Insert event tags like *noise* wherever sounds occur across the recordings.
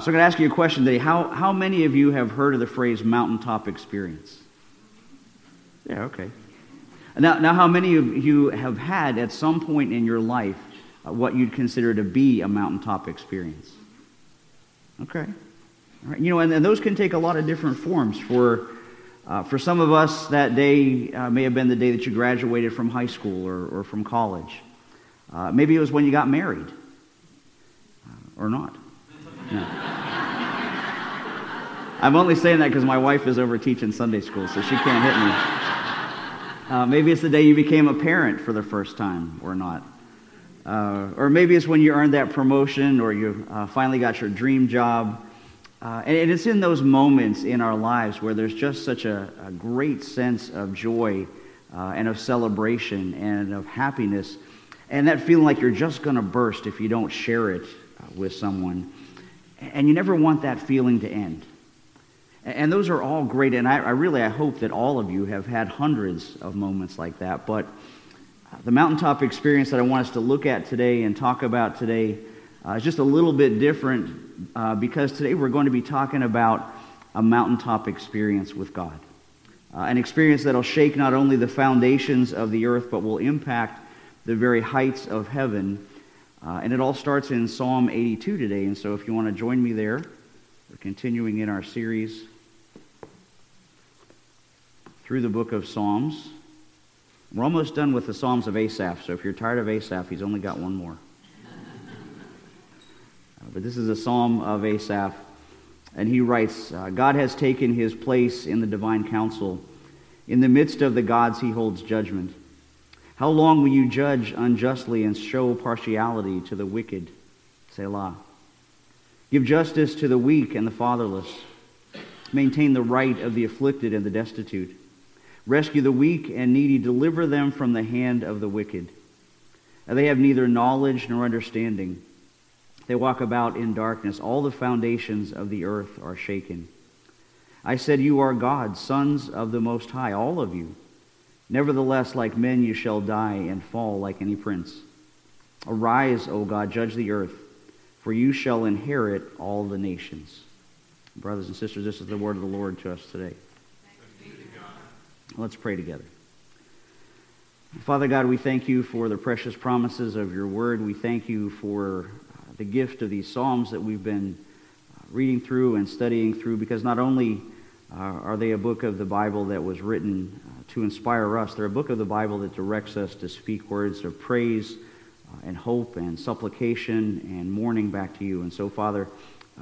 So I'm going to ask you a question today. How, how many of you have heard of the phrase mountaintop experience? Yeah, okay. Now, now, how many of you have had at some point in your life uh, what you'd consider to be a mountaintop experience? Okay. All right. You know, and, and those can take a lot of different forms. For, uh, for some of us, that day uh, may have been the day that you graduated from high school or, or from college. Uh, maybe it was when you got married, uh, or not. No. I'm only saying that because my wife is over teaching Sunday school, so she can't hit me. Uh, maybe it's the day you became a parent for the first time, or not. Uh, or maybe it's when you earned that promotion, or you uh, finally got your dream job. Uh, and it's in those moments in our lives where there's just such a, a great sense of joy uh, and of celebration and of happiness, and that feeling like you're just going to burst if you don't share it uh, with someone. And you never want that feeling to end. And those are all great, and I, I, really I hope that all of you have had hundreds of moments like that. But the mountaintop experience that I want us to look at today and talk about today uh, is just a little bit different uh, because today we're going to be talking about a mountaintop experience with God. Uh, an experience that will shake not only the foundations of the earth, but will impact the very heights of heaven. Uh, and it all starts in Psalm 82 today. And so if you want to join me there, we're continuing in our series through the book of Psalms. We're almost done with the Psalms of Asaph, so if you're tired of Asaph, he's only got one more. Uh, but this is a psalm of Asaph, and he writes uh, God has taken his place in the divine council. In the midst of the gods, he holds judgment. How long will you judge unjustly and show partiality to the wicked? Selah. Give justice to the weak and the fatherless. Maintain the right of the afflicted and the destitute Rescue the weak and needy, deliver them from the hand of the wicked. They have neither knowledge nor understanding. They walk about in darkness. All the foundations of the earth are shaken. I said, You are gods, sons of the Most High, all of you. Nevertheless, like men you shall die and fall like any prince. Arise, O God, judge the earth, for you shall inherit all the nations. Brothers and sisters, this is the word of the Lord to us today. Let's pray together. Father God, we thank you for the precious promises of your word. We thank you for uh, the gift of these Psalms that we've been uh, reading through and studying through because not only uh, are they a book of the Bible that was written to inspire us, they're a book of the Bible that directs us to speak words of praise and hope and supplication and mourning back to you. And so, Father,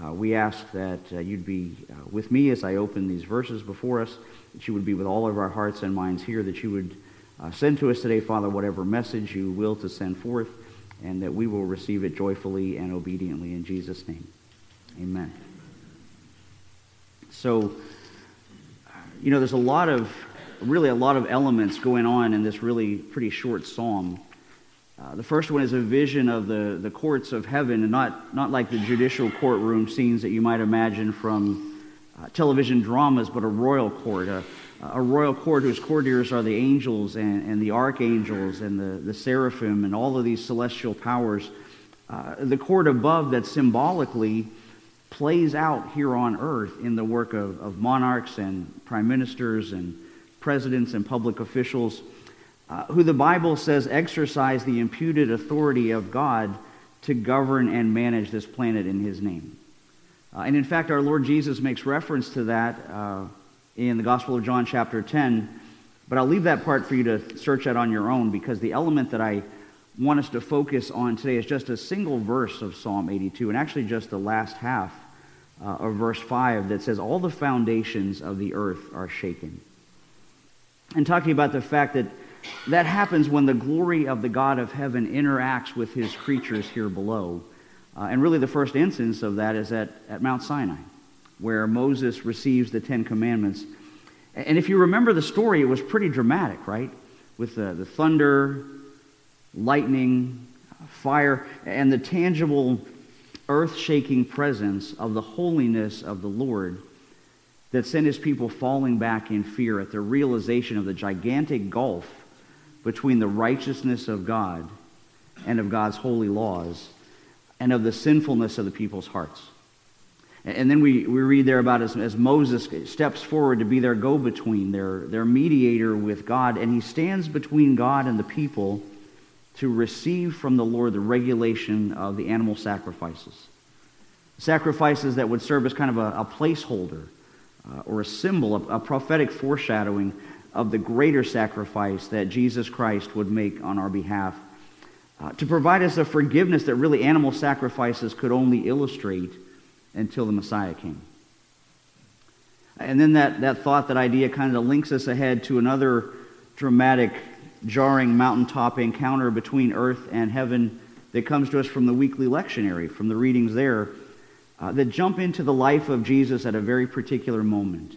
uh, we ask that uh, you'd be uh, with me as I open these verses before us that you would be with all of our hearts and minds here, that you would uh, send to us today, Father, whatever message you will to send forth, and that we will receive it joyfully and obediently in Jesus' name. Amen. So, you know, there's a lot of, really a lot of elements going on in this really pretty short psalm. Uh, the first one is a vision of the, the courts of heaven, and not, not like the judicial courtroom scenes that you might imagine from uh, television dramas, but a royal court, a, a royal court whose courtiers are the angels and, and the archangels and the, the seraphim and all of these celestial powers. Uh, the court above that symbolically plays out here on earth in the work of, of monarchs and prime ministers and presidents and public officials uh, who the Bible says exercise the imputed authority of God to govern and manage this planet in His name. Uh, and in fact, our Lord Jesus makes reference to that uh, in the Gospel of John, chapter 10. But I'll leave that part for you to search out on your own because the element that I want us to focus on today is just a single verse of Psalm 82, and actually just the last half uh, of verse 5 that says, All the foundations of the earth are shaken. And talking about the fact that that happens when the glory of the God of heaven interacts with his creatures here below. Uh, and really, the first instance of that is at, at Mount Sinai, where Moses receives the Ten Commandments. And if you remember the story, it was pretty dramatic, right? With the, the thunder, lightning, fire, and the tangible, earth shaking presence of the holiness of the Lord that sent his people falling back in fear at the realization of the gigantic gulf between the righteousness of God and of God's holy laws and of the sinfulness of the people's hearts. And then we, we read there about as, as Moses steps forward to be their go between, their, their mediator with God, and he stands between God and the people to receive from the Lord the regulation of the animal sacrifices. Sacrifices that would serve as kind of a, a placeholder uh, or a symbol, a, a prophetic foreshadowing of the greater sacrifice that Jesus Christ would make on our behalf. Uh, to provide us a forgiveness that really animal sacrifices could only illustrate until the Messiah came. And then that, that thought, that idea kind of links us ahead to another dramatic, jarring mountaintop encounter between earth and heaven that comes to us from the weekly lectionary, from the readings there, uh, that jump into the life of Jesus at a very particular moment.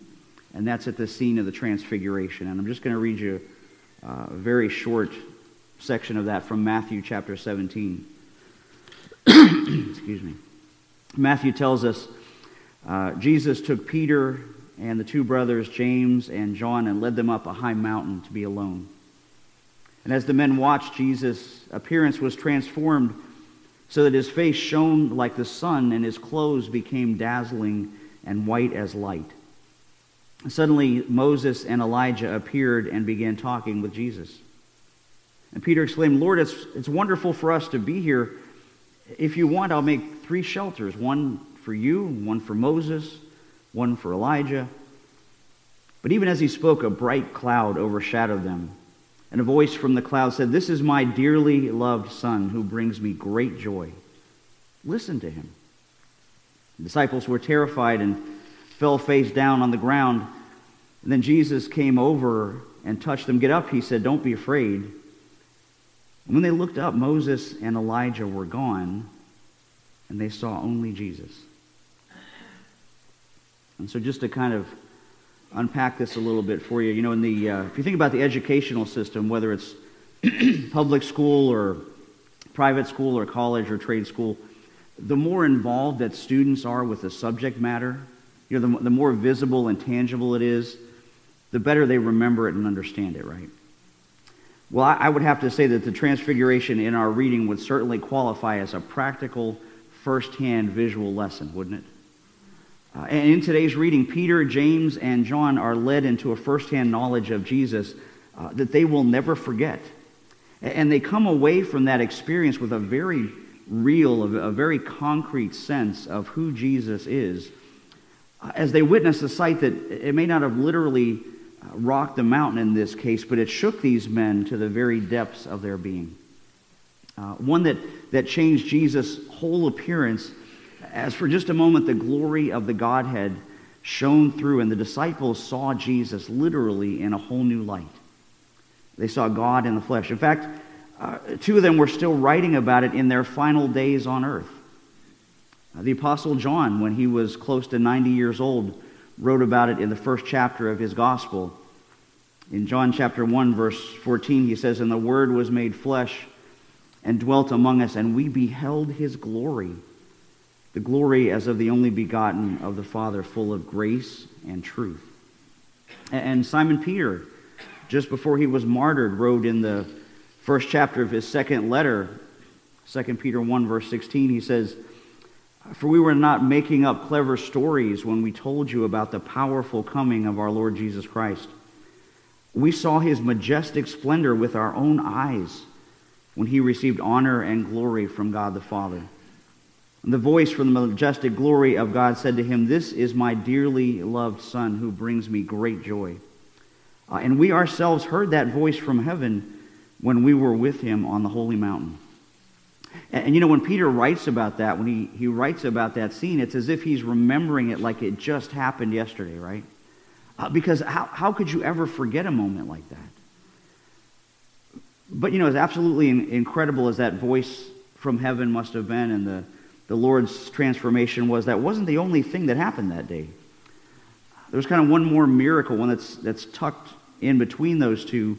And that's at the scene of the Transfiguration. And I'm just going to read you a very short section of that from Matthew chapter 17. *clears throat* Excuse me. Matthew tells us uh, Jesus took Peter and the two brothers, James and John, and led them up a high mountain to be alone. And as the men watched, Jesus' appearance was transformed so that his face shone like the sun and his clothes became dazzling and white as light. Suddenly, Moses and Elijah appeared and began talking with Jesus. And Peter exclaimed, Lord, it's, it's wonderful for us to be here. If you want, I'll make three shelters one for you, one for Moses, one for Elijah. But even as he spoke, a bright cloud overshadowed them. And a voice from the cloud said, This is my dearly loved Son who brings me great joy. Listen to him. The disciples were terrified and fell face down on the ground. And then Jesus came over and touched them. Get up, he said, Don't be afraid. And when they looked up, Moses and Elijah were gone, and they saw only Jesus. And so, just to kind of unpack this a little bit for you, you know, in the uh, if you think about the educational system, whether it's *clears throat* public school or private school or college or trade school, the more involved that students are with the subject matter, you know, the, the more visible and tangible it is, the better they remember it and understand it, right? Well, I would have to say that the transfiguration in our reading would certainly qualify as a practical, first-hand visual lesson, wouldn't it? Uh, and in today's reading, Peter, James, and John are led into a first-hand knowledge of Jesus uh, that they will never forget. And they come away from that experience with a very real, a very concrete sense of who Jesus is uh, as they witness a sight that it may not have literally rocked the mountain in this case, but it shook these men to the very depths of their being. Uh, one that, that changed Jesus' whole appearance, as for just a moment the glory of the Godhead shone through, and the disciples saw Jesus literally in a whole new light. They saw God in the flesh. In fact, uh, two of them were still writing about it in their final days on earth. Uh, the Apostle John, when he was close to 90 years old, wrote about it in the first chapter of his gospel. In John chapter 1, verse 14, he says, And the Word was made flesh and dwelt among us, and we beheld his glory, the glory as of the only begotten of the Father, full of grace and truth. And Simon Peter, just before he was martyred, wrote in the first chapter of his second letter, 2 Peter 1, verse 16, he says, for we were not making up clever stories when we told you about the powerful coming of our Lord Jesus Christ. We saw his majestic splendor with our own eyes when he received honor and glory from God the Father. The voice from the majestic glory of God said to him, This is my dearly loved Son who brings me great joy. Uh, and we ourselves heard that voice from heaven when we were with him on the holy mountain. And, and, you know, when Peter writes about that, when he, he writes about that scene, it's as if he's remembering it like it just happened yesterday, right? Uh, because how, how could you ever forget a moment like that? But, you know, as absolutely in, incredible as that voice from heaven must have been and the, the Lord's transformation was, that wasn't the only thing that happened that day. There was kind of one more miracle, one that's, that's tucked in between those two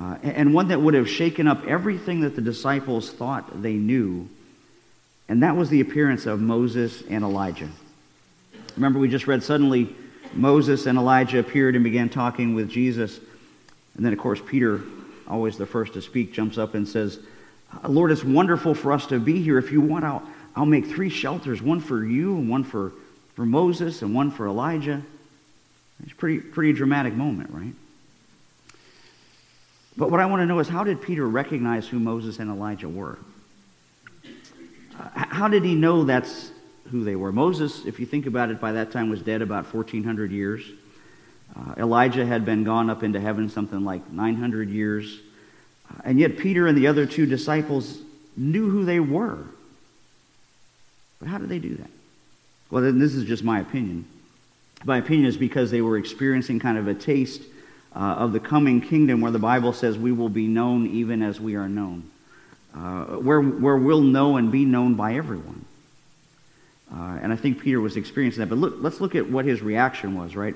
uh, and one that would have shaken up everything that the disciples thought they knew. And that was the appearance of Moses and Elijah. Remember, we just read suddenly Moses and Elijah appeared and began talking with Jesus. And then, of course, Peter, always the first to speak, jumps up and says, Lord, it's wonderful for us to be here. If you want, I'll, I'll make three shelters one for you, and one for for Moses and one for Elijah. It's a pretty, pretty dramatic moment, right? But what I want to know is how did Peter recognize who Moses and Elijah were? Uh, how did he know that's who they were? Moses, if you think about it, by that time was dead about 1,400 years. Uh, Elijah had been gone up into heaven something like 900 years. Uh, and yet Peter and the other two disciples knew who they were. But how did they do that? Well, then this is just my opinion. My opinion is because they were experiencing kind of a taste uh, of the coming kingdom where the Bible says we will be known even as we are known, uh, where, where we'll know and be known by everyone. Uh, and I think Peter was experiencing that. But look, let's look at what his reaction was, right?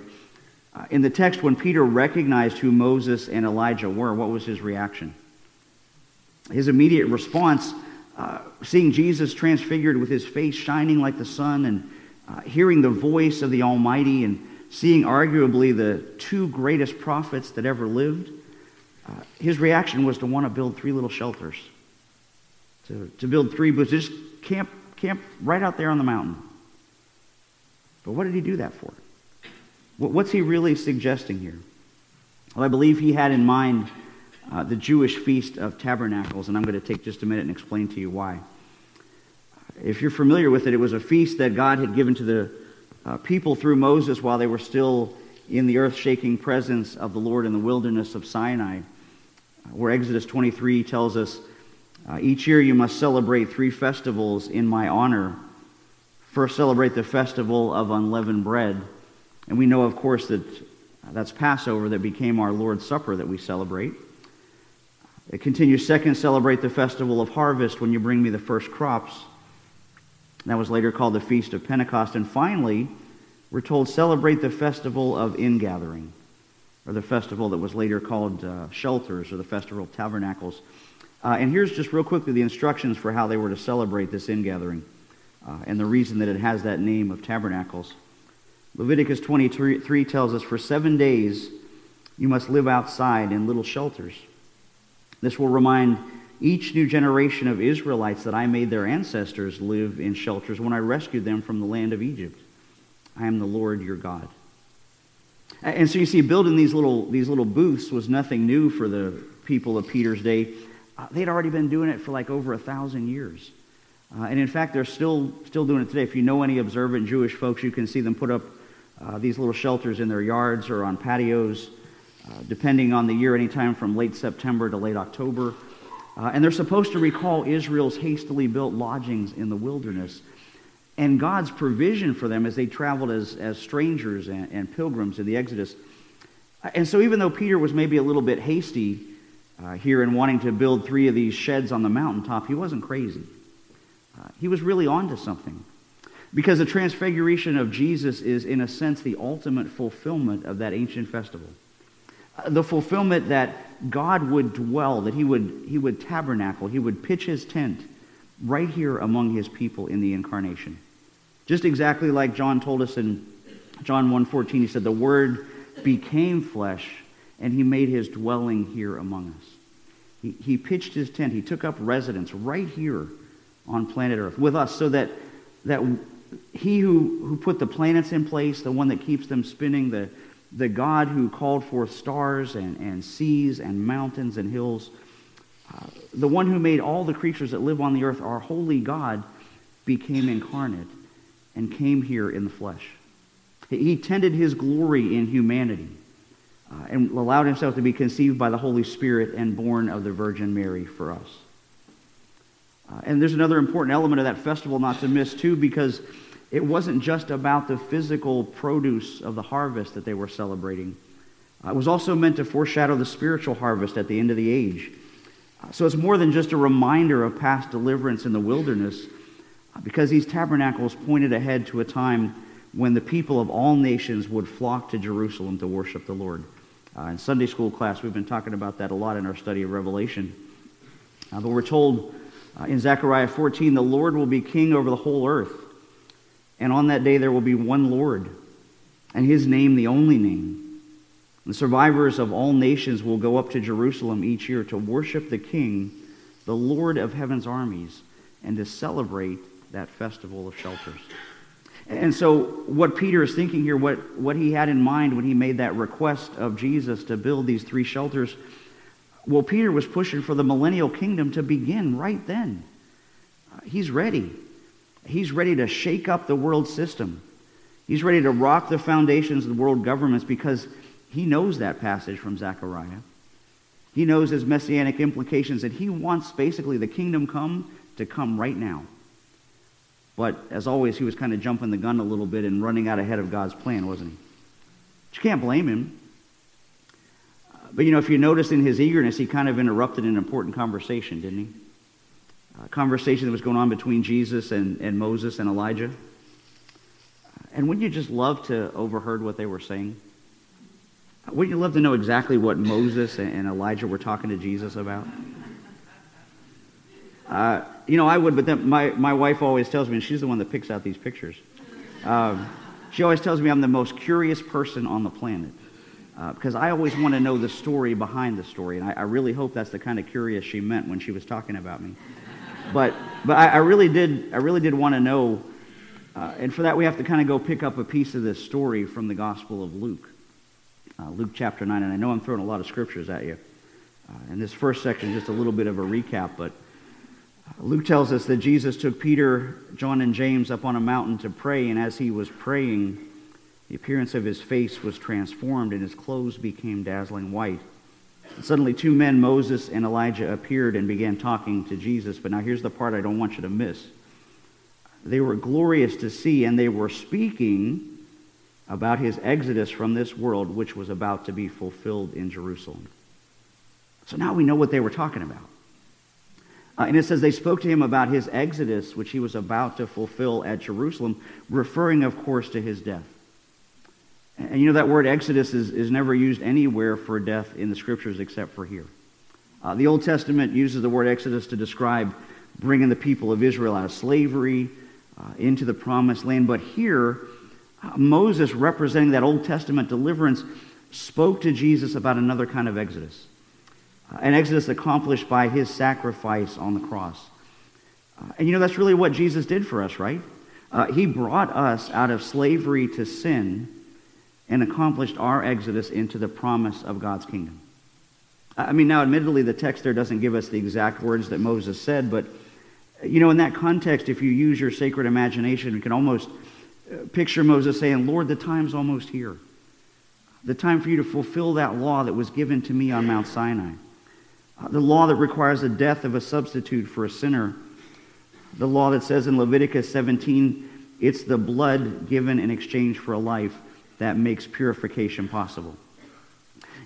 Uh, in the text, when Peter recognized who Moses and Elijah were, what was his reaction? His immediate response, uh, seeing Jesus transfigured with his face shining like the sun and uh, hearing the voice of the Almighty and seeing arguably the two greatest prophets that ever lived, uh, his reaction was to want to build three little shelters, to, to build three booths, just camp, camp right out there on the mountain. But what did he do that for? What's he really suggesting here? Well, I believe he had in mind uh, the Jewish Feast of Tabernacles, and I'm going to take just a minute and explain to you why. If you're familiar with it, it was a feast that God had given to the uh, people through Moses while they were still in the earth shaking presence of the Lord in the wilderness of Sinai, where Exodus 23 tells us uh, each year you must celebrate three festivals in my honor. First, celebrate the festival of unleavened bread. And we know, of course, that that's Passover that became our Lord's Supper that we celebrate. It continues, second, celebrate the festival of harvest when you bring me the first crops. That was later called the Feast of Pentecost. And finally, we're told celebrate the festival of ingathering, or the festival that was later called uh, shelters, or the festival of tabernacles. Uh, and here's just real quickly the instructions for how they were to celebrate this ingathering, uh, and the reason that it has that name of tabernacles. Leviticus 23 tells us, For seven days you must live outside in little shelters. This will remind each new generation of Israelites that I made their ancestors live in shelters when I rescued them from the land of Egypt. I am the Lord your God. And so you see, building these little, these little booths was nothing new for the people of Peter's day. Uh, they'd already been doing it for like over a thousand years. Uh, and in fact, they're still, still doing it today. If you know any observant Jewish folks, you can see them put up uh, these little shelters in their yards or on patios, depending on the year, anytime from late September to late October. Uh, and they're supposed to recall Israel's hastily built lodgings in the wilderness and God's provision for them as they traveled as, as strangers and, and pilgrims in the Exodus. And so, even though Peter was maybe a little bit hasty uh, here in wanting to build three of these sheds on the mountaintop, he wasn't crazy. Uh, he was really onto something. Because the transfiguration of Jesus is, in a sense, the ultimate fulfillment of that ancient festival. The fulfillment that God would dwell, that he would, he would tabernacle, he would pitch his tent right here among his people in the incarnation. Just exactly like John told us in John 1.14, he said, the Word became flesh, and he made his dwelling here among us. He, he pitched his tent, he took up residence right here on planet Earth with us so that, that he who, who put the planets in place, the one that keeps them spinning, the, the God who called forth stars and, and seas and mountains and hills, uh, the one who made all the creatures that live on the earth, our holy God, became incarnate and came here in the flesh. He tended his glory in humanity uh, and allowed himself to be conceived by the Holy Spirit and born of the Virgin Mary for us. Uh, and there's another important element of that festival not to miss, too, because it wasn't just about the physical produce of the harvest that they were celebrating. Uh, it was also meant to foreshadow the spiritual harvest at the end of the age. Uh, so it's more than just a reminder of past deliverance in the wilderness, uh, because these tabernacles pointed ahead to a time when the people of all nations would flock to Jerusalem to worship the Lord. Uh, in Sunday school class, we've been talking about that a lot in our study of Revelation. Uh, but we're told uh, in Zechariah 14, the Lord will be king over the whole earth. And on that day there will be one Lord, and his name the only name. The survivors of all nations will go up to Jerusalem each year to worship the King, the Lord of heaven's armies, and to celebrate that festival of shelters. And so, what Peter is thinking here, what, what he had in mind when he made that request of Jesus to build these three shelters, well, Peter was pushing for the millennial kingdom to begin right then. Uh, he's ready. He's ready to shake up the world system. He's ready to rock the foundations of the world governments because he knows that passage from Zechariah. He knows his messianic implications, and he wants basically the kingdom come to come right now. But as always, he was kind of jumping the gun a little bit and running out ahead of God's plan, wasn't he? But you can't blame him. But you know, if you notice in his eagerness, he kind of interrupted an important conversation, didn't he? Conversation that was going on between Jesus and, and Moses and Elijah. And wouldn't you just love to overheard what they were saying? Wouldn't you love to know exactly what Moses and Elijah were talking to Jesus about? Uh, you know, I would, but then my, my wife always tells me, and she's the one that picks out these pictures. Um, she always tells me I'm the most curious person on the planet uh, because I always want to know the story behind the story, and I, I, really hope that's the kind of curious she meant when she was talking about me. But but I, I really did I really did want to know, uh, and for that we have to kind of go pick up a piece of this story from the Gospel of Luke, uh, Luke chapter nine, and I know I'm throwing a lot of scriptures at you. Uh, in this first section, just a little bit of a recap, but Luke tells us that Jesus took Peter, John, and James up on a mountain to pray, and as he was praying, the appearance of his face was transformed, and his clothes became dazzling white. Suddenly, two men, Moses and Elijah, appeared and began talking to Jesus. But now, here's the part I don't want you to miss. They were glorious to see, and they were speaking about his exodus from this world, which was about to be fulfilled in Jerusalem. So now we know what they were talking about. Uh, and it says they spoke to him about his exodus, which he was about to fulfill at Jerusalem, referring, of course, to his death. And you know that word exodus is, is never used anywhere for death in the scriptures except for here. Uh, the Old Testament uses the word exodus to describe bringing the people of Israel out of slavery uh, into the promised land. But here, uh, Moses, representing that Old Testament deliverance, spoke to Jesus about another kind of exodus an exodus accomplished by his sacrifice on the cross. Uh, and you know, that's really what Jesus did for us, right? Uh, he brought us out of slavery to sin and accomplished our exodus into the promise of God's kingdom. I mean, now, admittedly, the text there doesn't give us the exact words that Moses said, but, you know, in that context, if you use your sacred imagination, you can almost uh, picture Moses saying, Lord, the time's almost here. The time for you to fulfill that law that was given to me on Mount Sinai. Uh, the law that requires the death of a substitute for a sinner. The law that says in Leviticus 17, it's the blood given in exchange for a life that makes purification possible.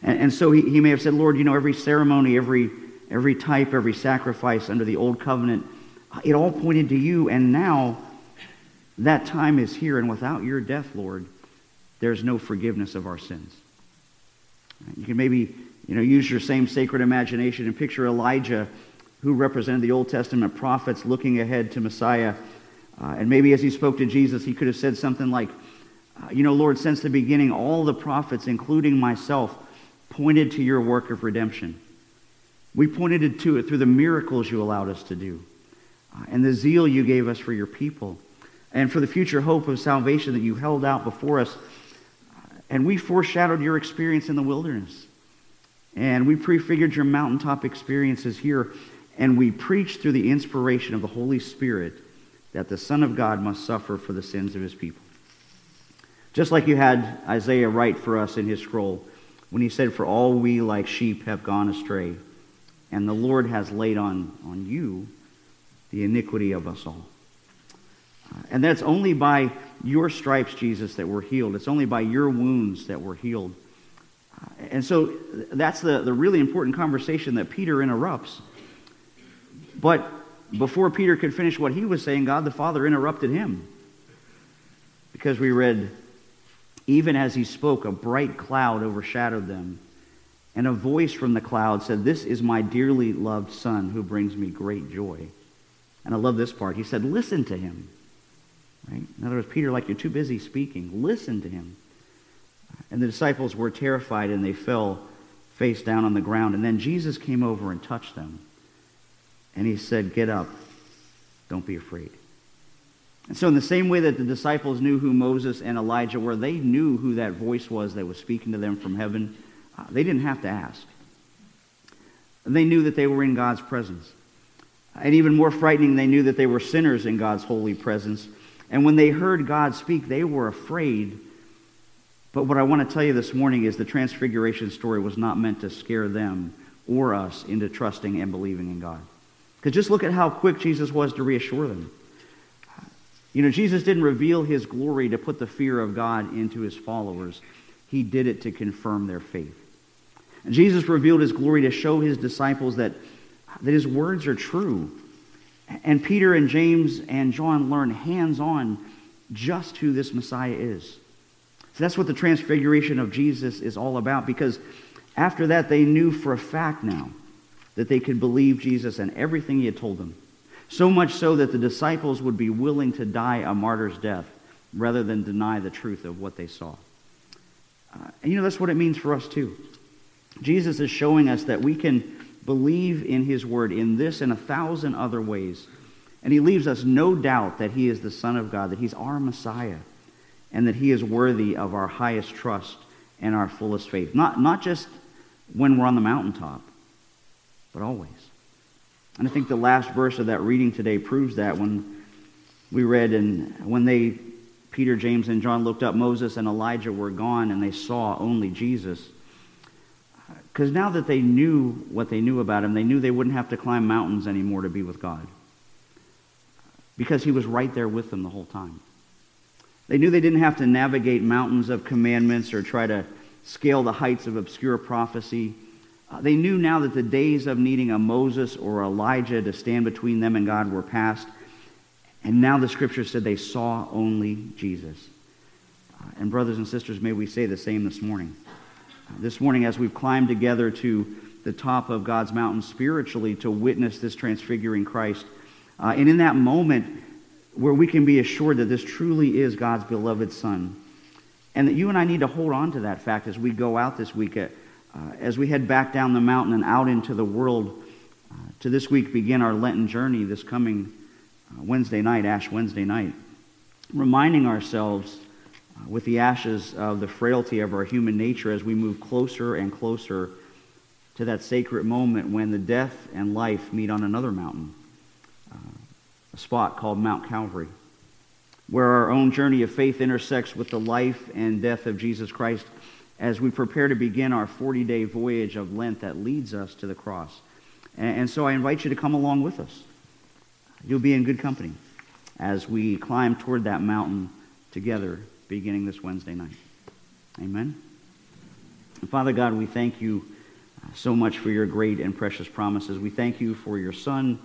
And, and so he, he may have said, Lord, you know, every ceremony, every, every type, every sacrifice under the old covenant, it all pointed to you. And now that time is here. And without your death, Lord, there's no forgiveness of our sins. You can maybe you know, use your same sacred imagination and picture Elijah, who represented the Old Testament prophets, looking ahead to Messiah. Uh, and maybe as he spoke to Jesus, he could have said something like, You know, Lord, since the beginning, all the prophets, including myself, pointed to your work of redemption. We pointed to it through the miracles you allowed us to do uh, and the zeal you gave us for your people and for the future hope of salvation that you held out before us. And we foreshadowed your experience in the wilderness. And we prefigured your mountaintop experiences here, and we preached through the inspiration of the Holy Spirit that the Son of God must suffer for the sins of his people. Just like you had Isaiah write for us in his scroll when he said, For all we like sheep have gone astray, and the Lord has laid on, on you the iniquity of us all. Uh, and that's only by your stripes, Jesus, that we're healed. It's only by your wounds that we're healed. And so that's the, the really important conversation that Peter interrupts. But before Peter could finish what he was saying, God the Father interrupted him. Because we read, even as he spoke, a bright cloud overshadowed them. And a voice from the cloud said, This is my dearly loved Son who brings me great joy. And I love this part. He said, Listen to him. Right? In other words, Peter, like you're too busy speaking, listen to him. And the disciples were terrified and they fell face down on the ground. And then Jesus came over and touched them. And he said, Get up. Don't be afraid. And so, in the same way that the disciples knew who Moses and Elijah were, they knew who that voice was that was speaking to them from heaven. Uh, they didn't have to ask. They knew that they were in God's presence. And even more frightening, they knew that they were sinners in God's holy presence. And when they heard God speak, they were afraid. But what I want to tell you this morning is the transfiguration story was not meant to scare them or us into trusting and believing in God. Because just look at how quick Jesus was to reassure them. You know, Jesus didn't reveal his glory to put the fear of God into his followers. He did it to confirm their faith. And Jesus revealed his glory to show his disciples that, that his words are true. And Peter and James and John learned hands on just who this Messiah is. So that's what the transfiguration of Jesus is all about because after that they knew for a fact now that they could believe Jesus and everything he had told them. So much so that the disciples would be willing to die a martyr's death rather than deny the truth of what they saw. Uh, and you know, that's what it means for us too. Jesus is showing us that we can believe in his word in this and a thousand other ways. And he leaves us no doubt that he is the Son of God, that he's our Messiah, and that he is worthy of our highest trust and our fullest faith. Not, not just when we're on the mountaintop, but always. And I think the last verse of that reading today proves that when we read, and when they, Peter, James, and John looked up, Moses and Elijah were gone, and they saw only Jesus. Because now that they knew what they knew about him, they knew they wouldn't have to climb mountains anymore to be with God. Because he was right there with them the whole time. They knew they didn't have to navigate mountains of commandments or try to scale the heights of obscure prophecy. Uh, they knew now that the days of needing a Moses or Elijah to stand between them and God were past. And now the scripture said they saw only Jesus. Uh, and, brothers and sisters, may we say the same this morning. Uh, this morning, as we've climbed together to the top of God's mountain spiritually to witness this transfiguring Christ, uh, and in that moment where we can be assured that this truly is God's beloved Son, and that you and I need to hold on to that fact as we go out this week. At, uh, as we head back down the mountain and out into the world uh, to this week begin our Lenten journey this coming uh, Wednesday night, Ash Wednesday night, reminding ourselves uh, with the ashes of the frailty of our human nature as we move closer and closer to that sacred moment when the death and life meet on another mountain, uh, a spot called Mount Calvary, where our own journey of faith intersects with the life and death of Jesus Christ as we prepare to begin our 40 day voyage of Lent that leads us to the cross. And, so I invite you to come along with us. You'll be in good company as we climb toward that mountain together beginning this Wednesday night. Amen. And Father God, we thank you uh, so much for your great and precious promises. We thank you for your Son,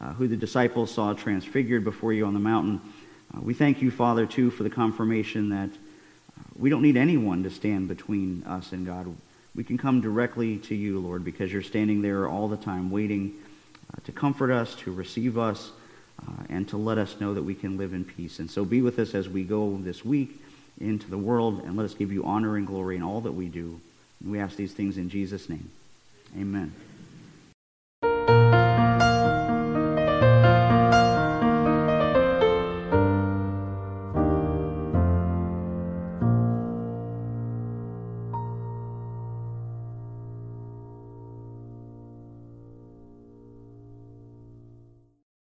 uh, who the disciples saw transfigured before you on the mountain. Uh, we thank you, Father, too, for the confirmation that we don't need anyone to stand between us and God. We can come directly to you, Lord, because you're standing there all the time waiting uh, to comfort us, to receive us, uh, and to let us know that we can live in peace. And so be with us as we go this week into the world, and let us give you honor and glory in all that we do. We ask these things in Jesus' name. Amen.